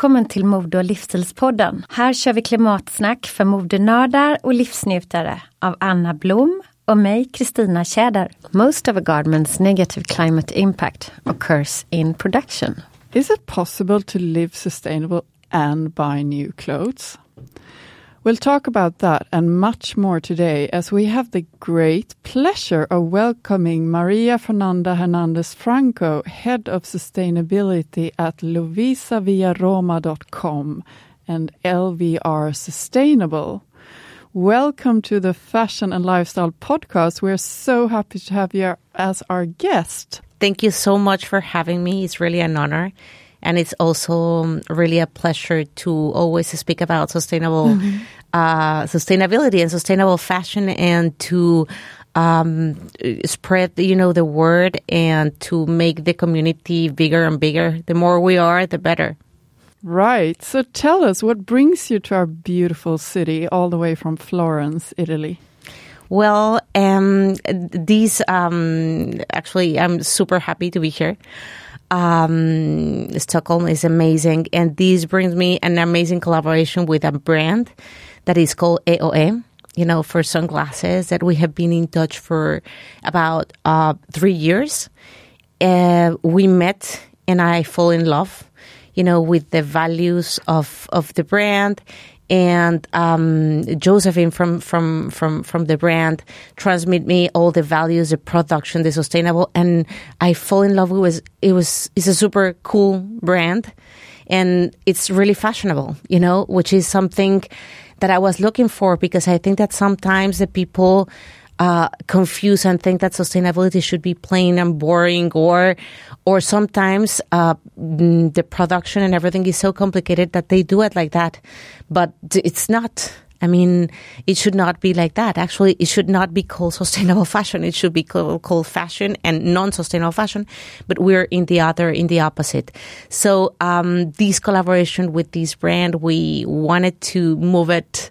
Välkommen till Mode och livsstilspodden. Här kör vi klimatsnack för modenördar och livsnjutare av Anna Blom och mig, Kristina Tjäder. Most of a garment's negative climate impact occurs in production. Is it possible to live sustainable and buy new clothes? We'll talk about that and much more today as we have the great pleasure of welcoming Maria Fernanda Hernandez Franco, Head of Sustainability at LuisaViaroma.com and LVR Sustainable. Welcome to the Fashion and Lifestyle Podcast. We're so happy to have you as our guest. Thank you so much for having me. It's really an honor. And it's also um, really a pleasure to always speak about sustainable Mm-hmm. uh, sustainability and sustainable fashion and to um, spread, you know, the word and to make the community bigger and bigger. The more we are, the better. Right. So tell us what brings you to our beautiful city all the way from Florence, Italy. Well, um, these um, actually, I'm super happy to be here. Um, Stockholm is amazing, and this brings me an amazing collaboration with a brand that is called EOE. You know, for sunglasses that we have been in touch for about uh, three years. Uh, we met, and I fall in love. You know, with the values of of the brand and um, Josephine from from from from the brand transmit me all the values, the production, the sustainable, and I fall in love with it. Was it's a super cool brand, and it's really fashionable, you know, which is something that I was looking for because I think that sometimes the people. Uh, confuse and think that sustainability should be plain and boring, or, or sometimes uh, mm, the production and everything is so complicated that they do it like that, but it's not. I mean, it should not be like that. Actually, it should not be called sustainable fashion. It should be called, called fashion and non-sustainable fashion. But we're in the other, in the opposite. So, um, this collaboration with this brand, we wanted to move it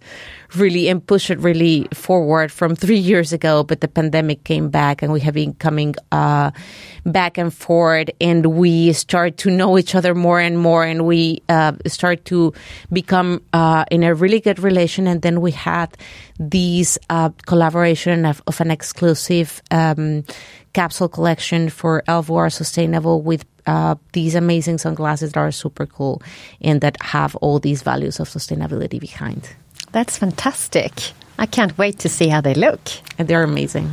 really and push it really forward from three years ago. But the pandemic came back and we have been coming, uh, back and forth and we start to know each other more and more and we, uh, start to become, uh, in a really good relation. And then we had these, uh, collaboration of, of an exclusive, um, capsule collection for LVR Sustainable with uh, these amazing sunglasses that are super cool and that have all these values of sustainability behind. That's fantastic. I can't wait to see how they look. And they're amazing.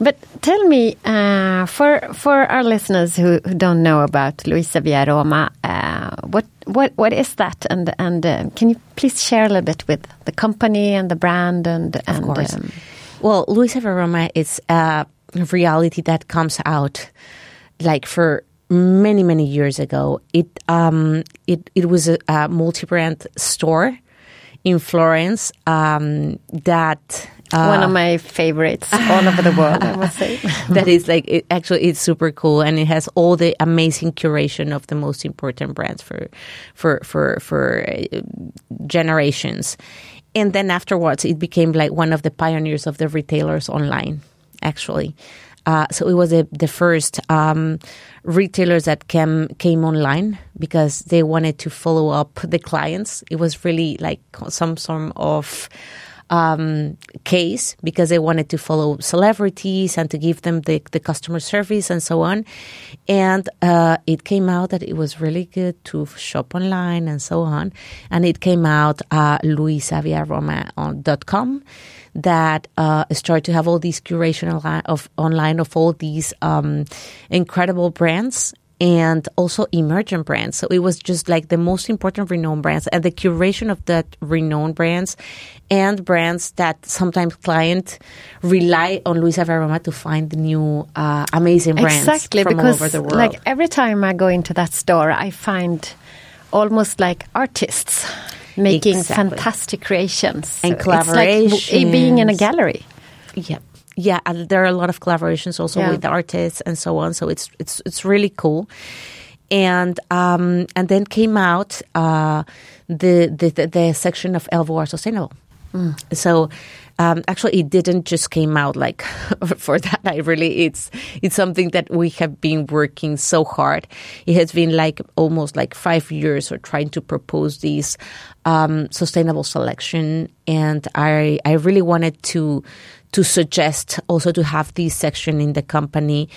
But tell me, uh, for for our listeners who, who don't know about Luisa Via Roma, uh, what what what is that? And and uh, can you please share a little bit with the company and the brand and Of and course. um, Well, Luisa Via Roma is a reality that comes out like for many many years ago it um it it was a, a multi-brand store in Florence um that uh, One of my favorites all over the world, I must say. that is like it, actually it's super cool and it has all the amazing curation of the most important brands for for for for uh, generations and then afterwards it became like one of the pioneers of the retailers online actually uh, so it was a, the first um, retailers that came came online because they wanted to follow up the clients. It was really like some sort of um, case because they wanted to follow celebrities and to give them the, the customer service and so on. And uh, it came out that it was really good to shop online and so on. And it came out uh, luisaviaroma.com that uh, started to have all these curation of, online of all these um, incredible brands and also emergent brands. So it was just like the most important renowned brands and the curation of that renowned brands and brands that sometimes clients rely on Luisa Via Roma to find new uh, amazing brands exactly, from because all over the world. like every time I go into that store, I find almost like artists making Exactly. fantastic creations And collaborations. It's like being in a gallery. Yeah. Yeah, and there are a lot of collaborations also Yeah. with artists and so on. So it's it's it's really cool. And um, and then came out uh, the, the the the section of LVR Sustainable. So um, actually, it didn't just came out like for that. I really it's it's something that we have been working so hard. It has been like almost like five years or trying to propose this um, sustainable selection, and I I really wanted to to suggest also to have this section in the company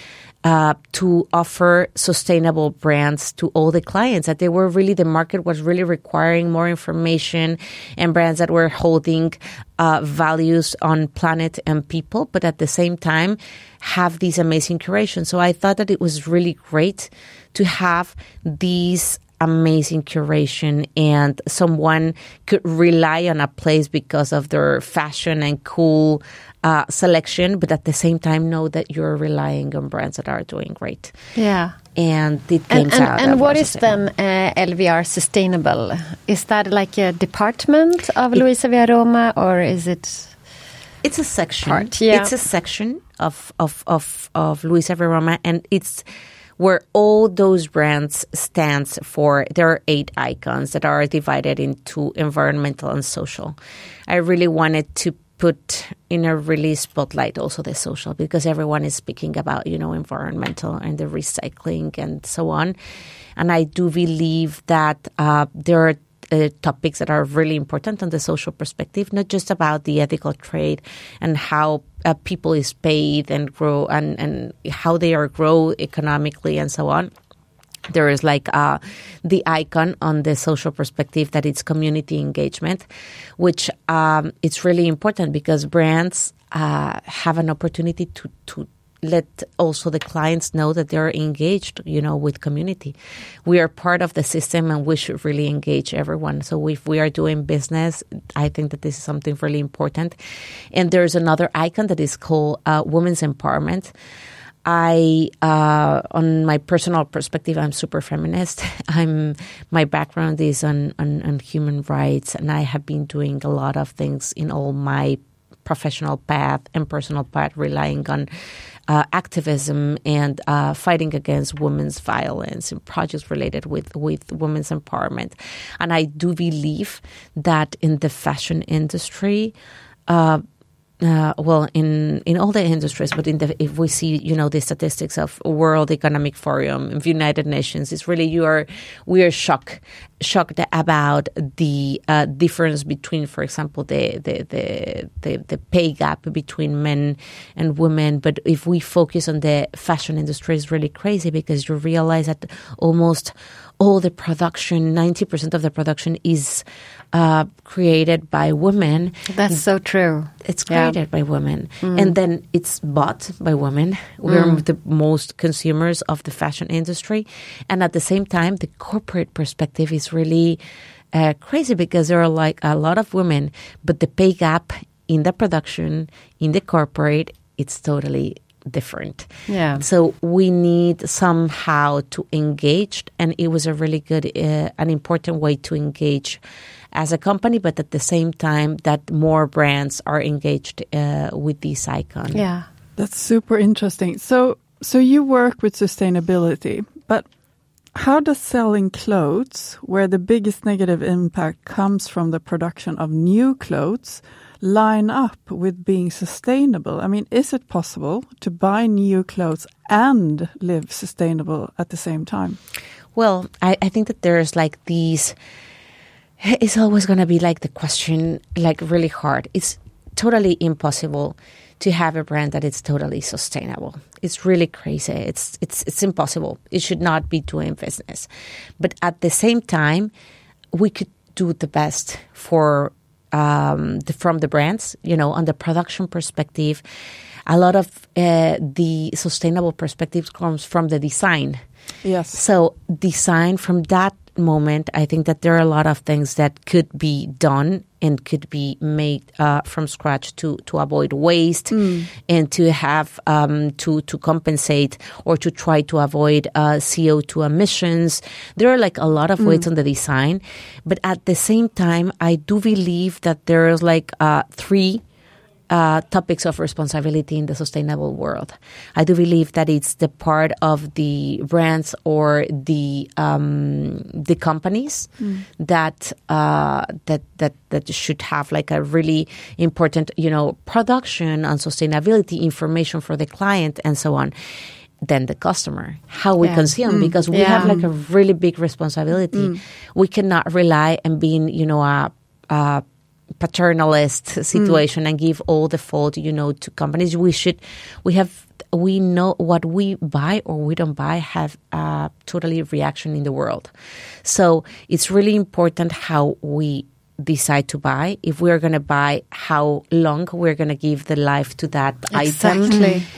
uh, to offer sustainable brands to all the clients that they were really the market was really requiring more information and brands that were holding uh, values on planet and people but at the same time have these amazing curation so i thought that it was really great to have these amazing curation and someone could rely on a place because of their fashion and cool uh, selection, but at the same time know that you're relying on brands that are doing great. Yeah. And it And, and, out. and what is then uh, LVR Sustainable? Is that like a department of Luisa Via Roma or is it? It's a section. Part, yeah. It's a section of of of of Luisa Via Roma, and it's where all those brands stands for. There are eight icons that are divided into environmental and social. I really wanted to put in a really spotlight also the social because everyone is speaking about you know environmental and the recycling and so on and i do believe that uh, there are uh, topics that are really important on the social perspective, not just about the ethical trade and how uh, people is paid and grow and, and how they are grow economically and so on. There is like uh, the icon on the social perspective that it's community engagement, which um, it's really important because brands uh, have an opportunity to to let also the clients know that they're engaged, you know, with community. We are part of the system and we should really engage everyone. So if we are doing business, I think that this is something really important. And there's another icon that is called uh, women's empowerment. I, uh, on my personal perspective, I'm super feminist. I'm my background is on, on on human rights, and I have been doing a lot of things in all my professional path and personal path, relying on uh, activism and uh, fighting against women's violence and projects related with with women's empowerment. And I do believe that in the fashion industry. Uh, uh, well, in in all the industries, but in the if we see, you know, the statistics of World Economic Forum, of United Nations, it's really you are we are shocked shocked about the uh, difference between, for example, the the, the the the pay gap between men and women. But if we focus on the fashion industry, it's really crazy because you realize that almost all the production, ninety percent of the production is uh, created by women. That's so true. it's Yeah. created by women. And then it's bought by women. We're the most consumers of the fashion industry. And at the same time the corporate perspective is really uh, crazy because there are like a lot of women but the pay gap in the production in the corporate it's totally different. Yeah. So we need somehow to engage, and it was a really good, uh, an important way to engage as a company, but at the same time that more brands are engaged uh, with this icon. Yeah. That's super interesting. So, so you work with sustainability, but how does selling clothes, where the biggest negative impact comes from the production of new clothes, line up with being sustainable? I mean, is it possible to buy new clothes and live sustainable at the same time? Well, I, I think that there's like these. It's always going to be like the question, like really hard. It's totally impossible to have a brand that is totally sustainable. It's really crazy. It's it's it's impossible. It should not be doing business. But at the same time, we could do the best for um, the, from the brands. You know, on the production perspective, a lot of uh, the sustainable perspective comes from the design. Yes. So design from that moment, I think that there are a lot of things that could be done and could be made uh, from scratch to to avoid waste and to have um, to to compensate or to try to avoid uh, CO two emissions. There are like a lot of ways on the design, but at the same time, I do believe that there is like uh, three uh, topics of responsibility in the sustainable world. I do believe that it's the part of the brands or the um, the companies that uh, that that that should have like a really important, you know, production on sustainability information for the client and so on. Then the customer, how we Yeah. consume, because we Yeah. have like a really big responsibility. We cannot rely on being, you know, a, a paternalist situation and give all the fault, you know, to companies. We should, we have, we know what we buy or we don't buy have a totally reaction in the world. So it's really important how we decide to buy. If we're going to buy, how long we're going to give the life to that item,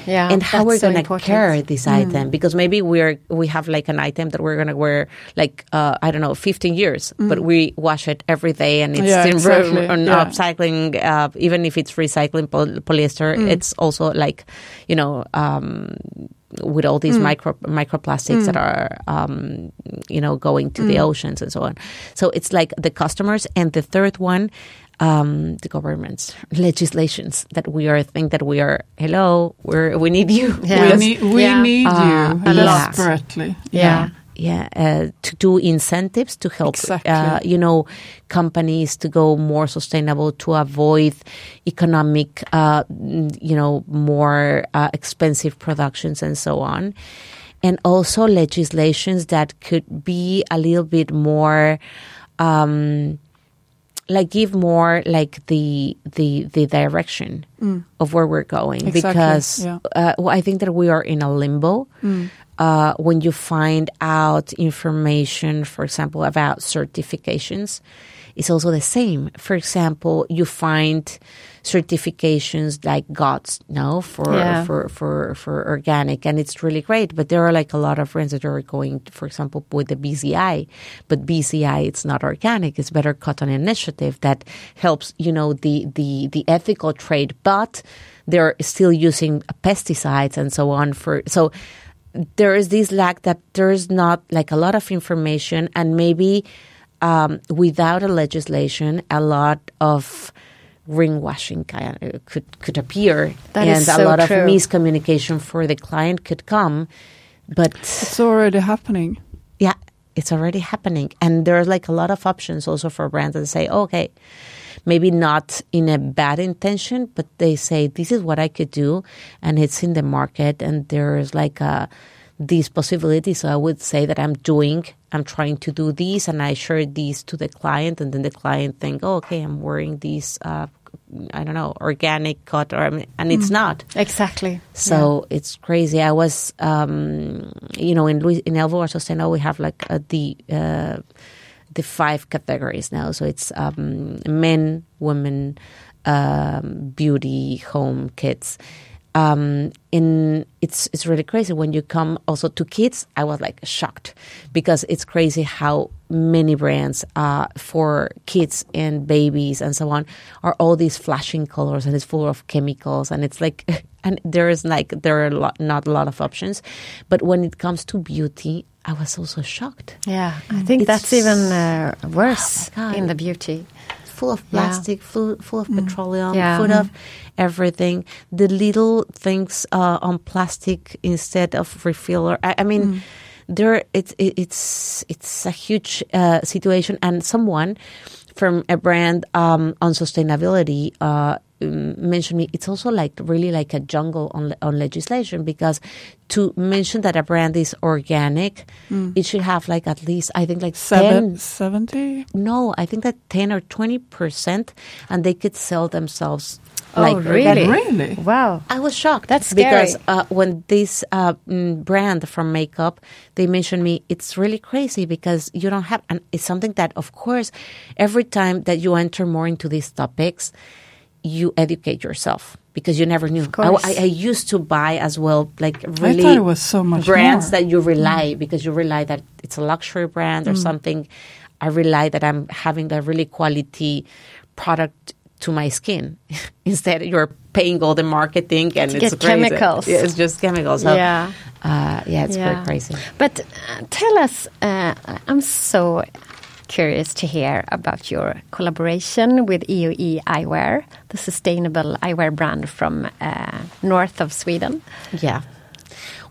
Yeah, and how we're going to care this item because maybe we're we have like an item that we're going to wear like uh, I don't know 15 years, but we wash it every day and it's Yeah, in exactly. on Yeah. upcycling. Uh, even if it's recycling poly- polyester, it's also like you know. Um, with all these micro microplastics that are um, you know going to the oceans and so on. So it's like the customers and the third one, um, the governments legislations that we are think that we are hello we're we need you Yeah. We need, we Yeah. need Uh, you yes. desperately. yeah yeah uh, to do incentives to help Exactly. uh, you know companies to go more sustainable to avoid economic uh, you know more uh, expensive productions and so on. And also legislations that could be a little bit more um, like give more like the the the direction of where we're going Exactly, because yeah. uh, well, I think that we are in a limbo uh, when you find out information, for example, about certifications. It's also the same. For example, you find certifications like GOTS, no, for Yeah. for for for organic, and it's really great. But there are like a lot of brands that are going, for example, with the BCI, but BCI it's not organic. It's Better Cotton Initiative that helps, you know, the the the ethical trade, but they're still using pesticides and so on for so there is this lack that there's not like a lot of information and maybe um, without a legislation a lot of kind of could could appear That and is a lot true. of miscommunication for the client could come but It's already happening. yeah, it's already happening. And there's like a lot of options also for brands that say, oh, okay, maybe not in a bad intention, but they say, this is what I could do. And it's in the market and there's like a, these possibilities. So I would say that I'm doing, I'm trying to do these and I share these to the client. And then the client think, oh, okay, I'm wearing these, uh, I don't know, organic cut or, and it's not. Exactly. So it's crazy. I was, um, you know, in Louis, in LVR Sustainable, we have like uh, the uh, the five categories now. So it's um, men, women, um, beauty, home, kids. Um, in it's it's really crazy when you come also to kids. I was like shocked because it's crazy how many brands uh, for kids and babies and so on are all these flashing colors and it's full of chemicals and it's like and there is like there are a lot, not a lot of options, but when it comes to beauty, I was also shocked. Yeah, I think It's- that's even uh, worse Oh in the beauty. Full of plastic, full full of petroleum, Yeah. full of everything. The little things uh, on plastic instead of refiller. I, I mean, there it's it, it's it's a huge uh, situation, and someone from a brand um, on sustainability. Uh, um, mentioned me it's also like really like a jungle on, on legislation because to mention that a brand is organic it should have like at least i think like 10 70? no, I think that 10 or 20%, and they could sell themselves. Oh, like really? organic. Really? Wow. I was shocked. That's because uh, when this uh, mm, brand from makeup, they mentioned me, it's really crazy because you don't have, and it's something that, of course, every time that you enter more into these topics, you educate yourself because you never knew. I. I, I used to buy as well, like really thought it was so much brands more. that you rely because you rely that it's a luxury brand Mm. or something. I rely that I'm having a really quality product to my skin. Instead, you're paying all the marketing and it's get crazy. chemicals. Yeah, it's just chemicals. So, Yeah. uh, yeah, it's Yeah. very crazy. But uh, tell us, uh, I'm so curious to hear about your collaboration with EOE Eyewear, the sustainable eyewear brand from uh, north of Sweden. Yeah.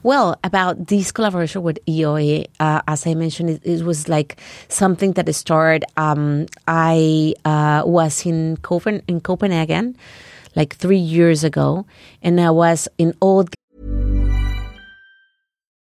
Well, about this collaboration with EOE, uh, as I mentioned, it, it was like something that started. Um, I uh, was in, Copen- in Copenhagen like three years ago, and I was in all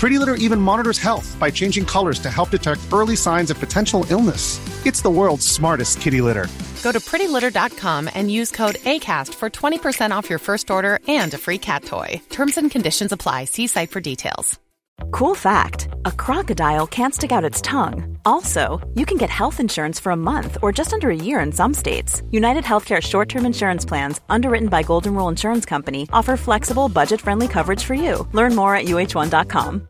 Pretty Litter even monitors health by changing colors to help detect early signs of potential illness. It's the world's smartest kitty litter. Go to prettylitter.com and use code ACAST for 20% off your first order and a free cat toy. Terms and conditions apply. See site for details. Cool fact a crocodile can't stick out its tongue. Also, you can get health insurance for a month or just under a year in some states. United Healthcare short term insurance plans, underwritten by Golden Rule Insurance Company, offer flexible, budget friendly coverage for you. Learn more at uh1.com.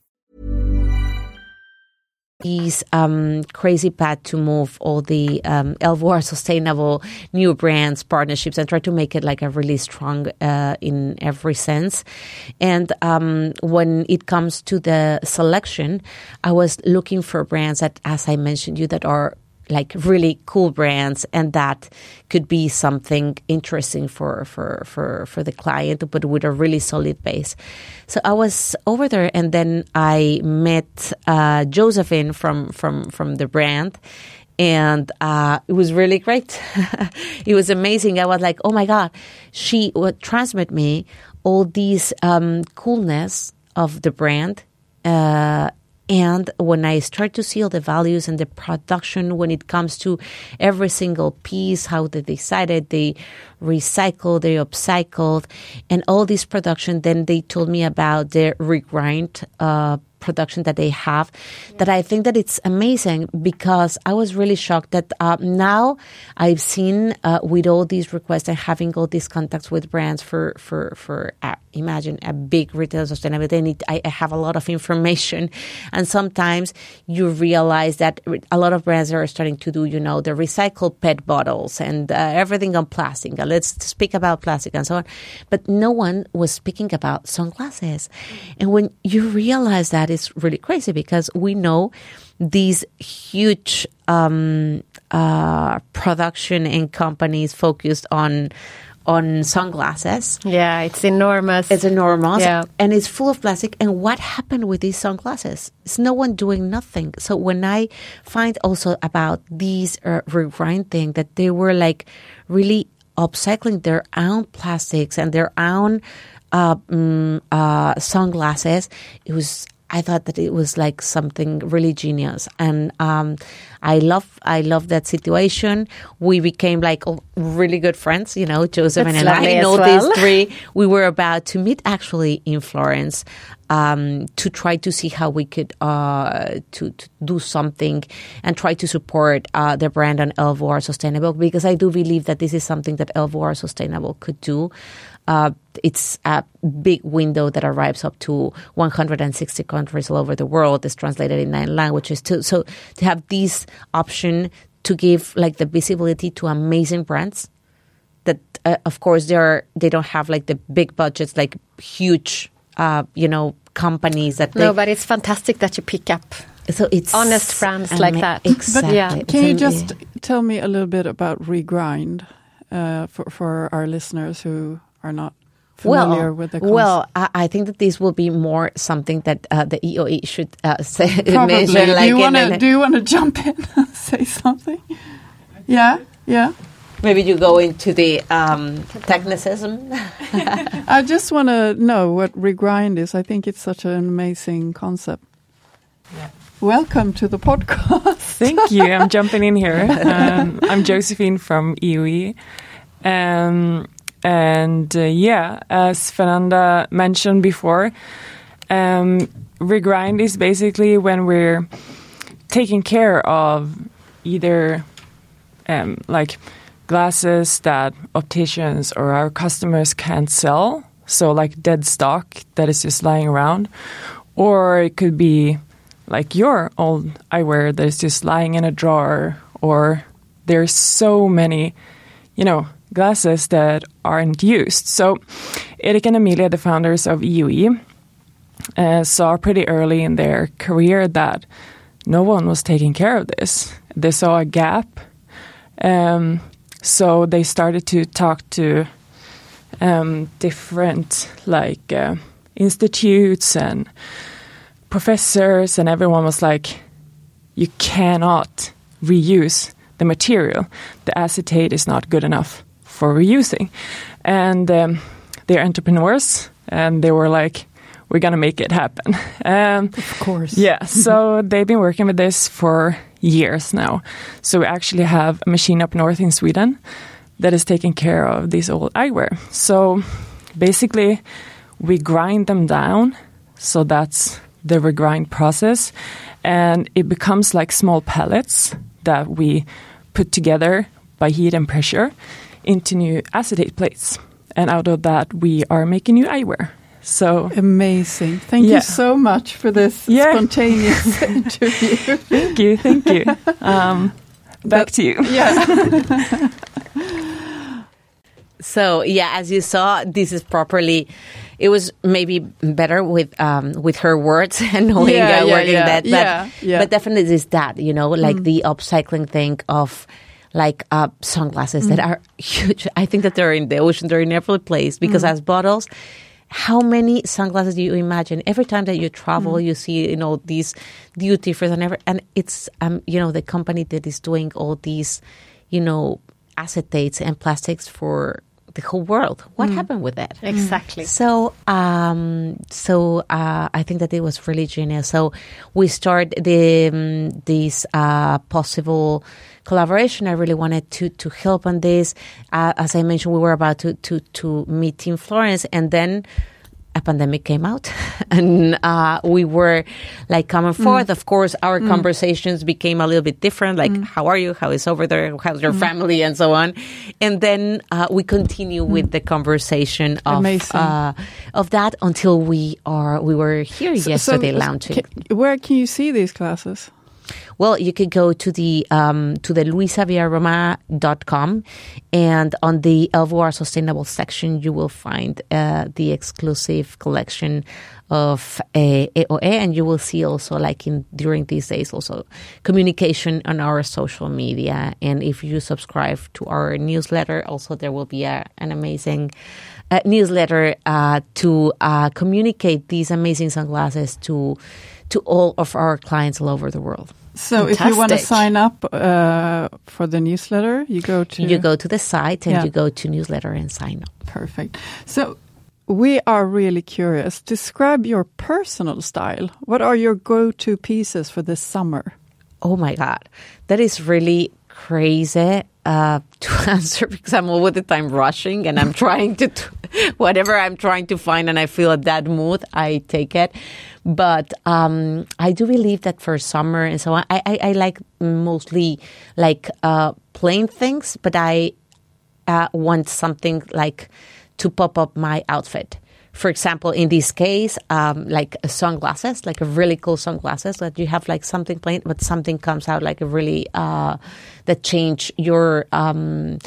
He's um, crazy path to move all the um, sustainable new brands, partnerships, and try to make it like a really strong uh, in every sense. And um, when it comes to the selection, I was looking for brands that, as I mentioned you, that are like really cool brands and that could be something interesting for for for for the client but with a really solid base so i was over there and then i met uh, josephine from from from the brand and uh, it was really great. it was amazing. I was like, oh my god, she would transmit me all these um, coolness of the brand. Uh, and when I start to see all the values and the production, when it comes to every single piece, how they decided they recycled, they upcycled, and all this production, then they told me about the regrind uh, production that they have that I think that it's amazing because I was really shocked that uh, now I've seen uh, with all these requests and having all these contacts with brands for for for uh, imagine a big retail sustainability. Need, I, I, have a lot of information, and sometimes you realize that a lot of brands are starting to do you know the recycled PET bottles and uh, everything on plastic. let's speak about plastic and so on, but no one was speaking about sunglasses, and when you realize that is really crazy because we know these huge um, uh, production and companies focused on on sunglasses. Yeah, it's enormous. It's enormous. Yeah. And it's full of plastic. And what happened with these sunglasses? It's no one doing nothing. So when I find also about these uh, regrind thing that they were like really upcycling their own plastics and their own uh, mm, uh, sunglasses, it was I thought that it was like something really genius, and um, I love I love that situation. We became like really good friends, you know, Joseph That's and I know well. these three. We were about to meet actually in Florence um, to try to see how we could uh, to, to, do something and try to support uh, the brand on LVR Sustainable because I do believe that this is something that LVR Sustainable could do. Uh, it's a big window that arrives up to 160 countries all over the world. It's translated in nine languages too. So to have this option to give like the visibility to amazing brands that, uh, of course, they are they don't have like the big budgets, like huge, uh, you know, companies that. No, but it's fantastic that you pick up so it's honest brands like that. Exactly. But yeah. Can you just tell me a little bit about regrind uh, for for our listeners who are not familiar well, with the concept? Well, I, I, think that this will be more something that uh, the EOE should uh, say. Probably. Mention, do, like you wanna, do you want to jump in and say something? Yeah, yeah. Maybe you go into the um, technicism. I just want to know what regrind is. I think it's such an amazing concept. Yeah. Welcome to the podcast. Thank you. I'm jumping in here. Um, I'm Josephine from EOE. Um, and uh, yeah, as Fernanda mentioned before, um, regrind is basically when we're taking care of either um, like glasses that opticians or our customers can't sell, so like dead stock that is just lying around, or it could be like your old eyewear that is just lying in a drawer, or there's so many, you know, glasses that aren't used. So Erik and Emilia, the founders of EOE, uh, saw pretty early in their career that no one was taking care of this. They saw a gap. Um, so they started to talk to um, different like uh, institutes and professors, and everyone was like, "You cannot reuse the material. The acetate is not good enough." For reusing. And um, they're entrepreneurs, and they were like, we're going to make it happen. Um, of course. Yeah. So they've been working with this for years now. So we actually have a machine up north in Sweden that is taking care of these old eyewear. So basically, we grind them down. So that's the regrind process. And it becomes like small pellets that we put together by heat and pressure into new acetate plates. And out of that, we are making new eyewear. So amazing! Thank yeah. you so much for this yeah. spontaneous interview. thank you, thank you. Um, back but, to you. Yeah. so yeah, as you saw, this is properly. It was maybe better with um, with her words and knowing yeah, I yeah, work yeah. that, but, yeah, yeah. but definitely is that you know like mm. the upcycling thing of like uh, sunglasses mm. that are huge. I think that they're in the ocean, they're in every place because mm. as bottles, how many sunglasses do you imagine? Every time that you travel, you see you know these duty free and ever, and it's um you know the company that is doing all these, you know, acetates and plastics for the whole world. What happened with that? Exactly. So, um, so uh, I think that it was really genius. So we start the um, this uh, possible collaboration. I really wanted to to help on this. Uh, as I mentioned, we were about to to to meet in Florence, and then a pandemic came out. And uh, we were like coming forth. Of course our conversations became a little bit different like how are you? How is over there? How's your family? And so on. And then uh, we continue with the conversation of uh, of that until we are we were here yesterday launching ca- where can you see these classes? Well, you could go to the um, to the luisaviaroma.com and on the LVR Sustainable section, you will find uh, the exclusive collection of uh, EOE, and you will see also like in during these days also communication on our social media. And if you subscribe to our newsletter, also there will be a, an amazing uh, newsletter uh, to uh, communicate these amazing sunglasses to to all of our clients all over the world. So if you want to sign up uh, for the newsletter, you go to You go to the site and Yeah. you go to newsletter and sign up. Perfect. So we are really curious. Describe your personal style. What are your go-to pieces for this summer? Oh my God. That is really crazy uh, to answer because I'm all the time rushing and I'm trying to, t- whatever I'm trying to find and I feel at that mood, I take it. But um, I do believe that for summer and so on, I, I, I like mostly like uh, plain things, but I uh, want something like to pop up my outfit. For example, in this case, um, like sunglasses, like a really cool sunglasses that you have like something plain, but something comes out like a really uh, that change your um,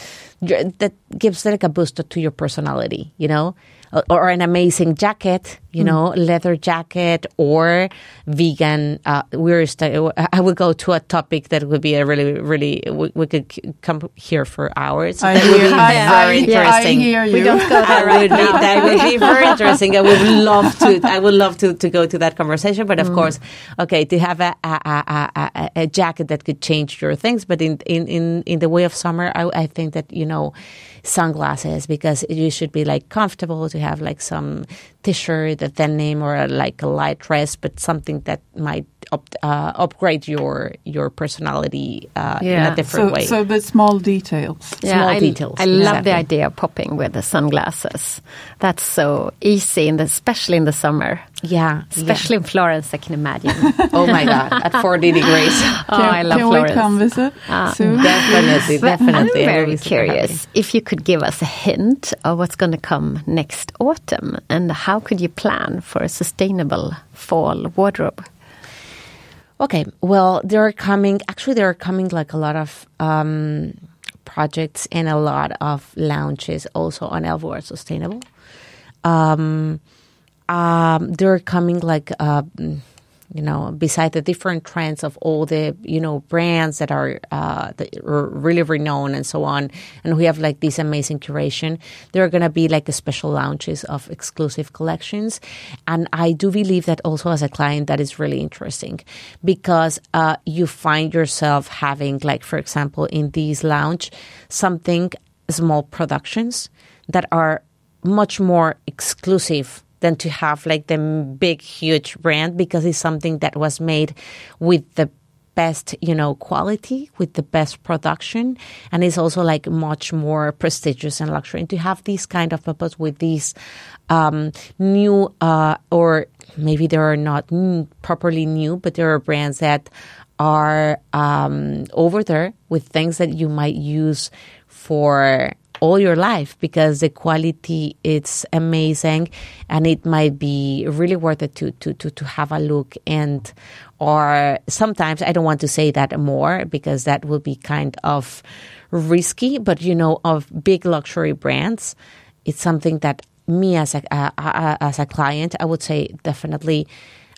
your- that gives like a boost to your personality, you know, or, or an amazing jacket, you know, leather jacket or vegan. Uh, we're st- I would go to a topic that would be a really really we, we could c- come here for hours. I that would hear- be I- very I- interesting. I hear We you. don't go there I right would be, that would be very interesting. I would love to. I would love to, to go to that conversation. But of course, okay, to have a, a, a, a, a jacket that could change your things. But in in, in, in the way of summer, I, I think that you know sunglasses because you should be like comfortable to have like some t-shirt, a denim, or a, like a light dress, but something that might up, uh, upgrade your your personality uh, in a different So, way. so the small details. yeah, Small I, details, I love the idea of popping with the sunglasses. That's so easy, in the, especially in the summer. Yeah, Especially in Florence, I can imagine. Oh my god, at forty degrees. oh, Can, I love can Florence. we come visit soon? Definitely, definitely. I'm very be happy. curious if you could give us a hint of what's going to come next autumn and how could you plan for a sustainable fall wardrobe? Okay, well, there are coming. Actually, there are coming like a lot of um, projects and a lot of launches also on LVR Sustainable. Um, um, they're coming like uh, you know beside the different trends of all the you know brands that are uh, that are really renowned and so on. And we have like this amazing curation. There are going to be like the special launches of exclusive collections. And i do believe that also as a client that is really interesting because uh, you find yourself having like for example in these lounge something small productions that are much more exclusive than to have like the big huge brand because it's something that was made with the best you know quality with the best production. And it's also like much more prestigious and luxury. And to have these kind of purpose with these um, new uh, or maybe they are not mm, properly new but there are brands that are um, over there with things that you might use for all your life because the quality it's amazing and it might be really worth it to to to, to have a look and or sometimes I don't want to say that more because that will be kind of risky but you know of big luxury brands it's something that me as a uh, as a client I would say definitely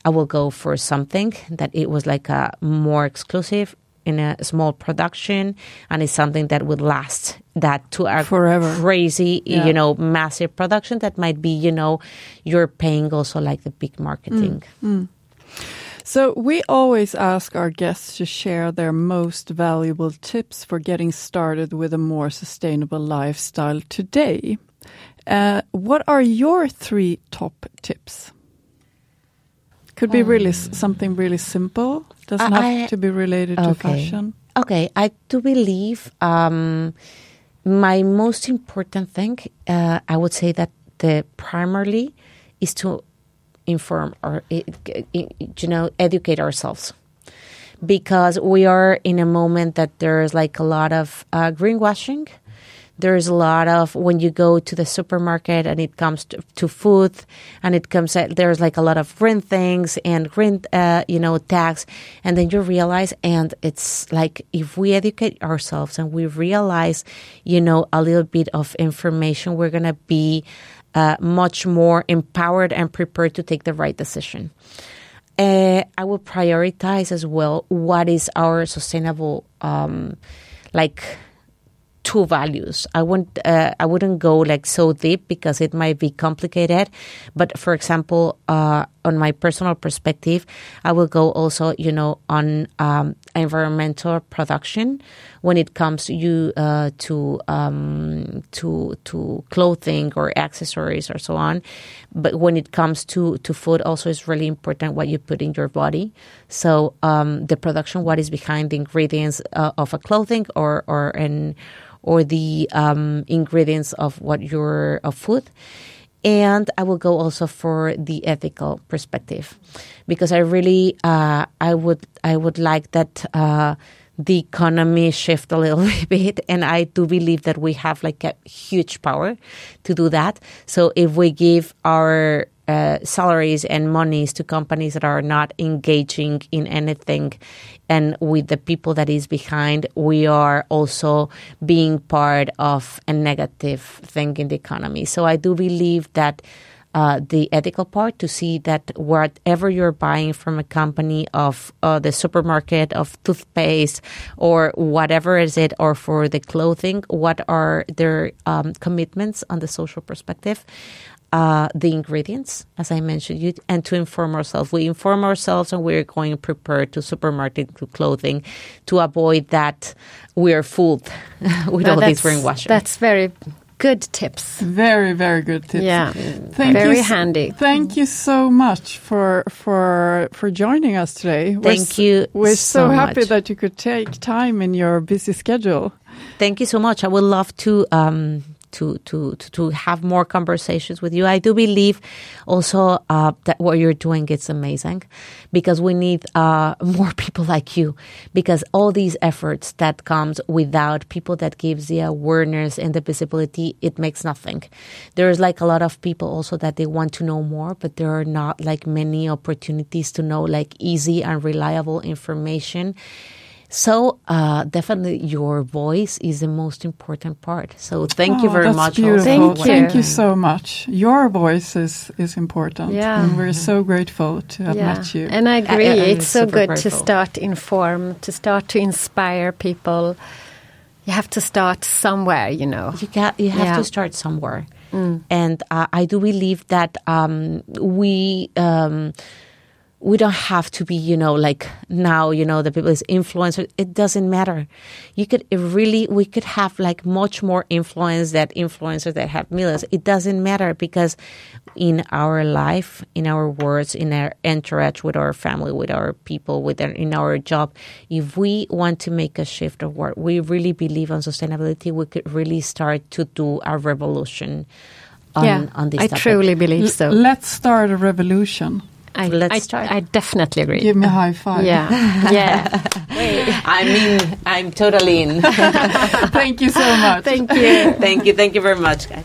I will go for something that it was like a more exclusive in a small production, and it's something that would last. That to a Forever. crazy, Yeah. you know, massive production that might be, you know, you're paying also like the big marketing. So we always ask our guests to share their most valuable tips for getting started with a more sustainable lifestyle today. Uh, what are your three top tips? Could be really something really simple. Doesn't I- have I- to be related to fashion. Okay, I do believe um, my most important thing, uh, I would say that the primarily is to inform or you know educate ourselves because we are in a moment that there's like a lot of uh, greenwashing. There's a lot of when you go to the supermarket and it comes to, to food and it comes at, there's like a lot of green things and green uh, you know tags and then you realize and it's like if we educate ourselves and we realize you know a little bit of information we're gonna be uh, much more empowered and prepared to take the right decision. Uh, I will prioritize as well what is our sustainable, um, like two values. I wouldn't uh, I wouldn't go like so deep because it might be complicated. But for example, uh, on my personal perspective, I will go also you know on um, environmental production when it comes to you uh, to um, to to clothing or accessories or so on. But when it comes to to food, also is really important what you put in your body. So um, the production, what is behind the ingredients uh, of a clothing or or an or the um, ingredients of what your of food. And I will go also for the ethical perspective, because I really uh, I would I would like that uh, the economy shift a little bit, and I do believe that we have like a huge power to do that. So if we give our uh, salaries and monies to companies that are not engaging in anything. And with the people that is behind we are also being part of a negative thing in the economy. So i do believe that uh, the ethical part to see that whatever you're buying from a company of uh, the supermarket of toothpaste or whatever is it or for the clothing what are their um, commitments on the social perspective uh, the ingredients, as I mentioned, you, and to inform ourselves. We inform ourselves and we're going prepared to supermarket to clothing to avoid that we're fooled with all these that's, greenwashing. that's very good tips. Very, very good tips. Yeah, Thank very you, handy. Thank you so much for for for joining us today. We're Thank you We're so, so happy much. that you could take time in your busy schedule. Thank you so much. I would love to um, to, to to to have more conversations with you. I do believe also uh, that what you're doing is amazing because we need uh, more people like you because all these efforts that comes without people that gives the awareness and the visibility it makes nothing there's like a lot of people also that they want to know more but there are not like many opportunities to know like easy and reliable information so uh, definitely your voice is the most important part. So thank you Oh, very much. Beautiful. also Thank for you. Thank you so much. Your voice is, is important. Yeah. And we're so grateful to have Yeah, met you. and I agree. I- I'm it's so good grateful. to start inform, to start to inspire people. You have to start somewhere, you know. you got you have Yeah. to start somewhere and uh, i do believe that um, we um, we don't have to be you know like now you know the people is influencer it doesn't matter you could it really we could have like much more influence that influencers that have millions it doesn't matter because in our life in our words in our entourage with our family with our people with our, in our job if we want to make a shift of what we really believe on sustainability we could really start to do a revolution on, yeah, on this I topic. truly believe so. Let's start a revolution. I, Let's I, start. I definitely agree. Give me a high five. yeah, yeah. I mean, I'm totally in. Thank you so much. Thank you. thank you. Thank you very much, guys.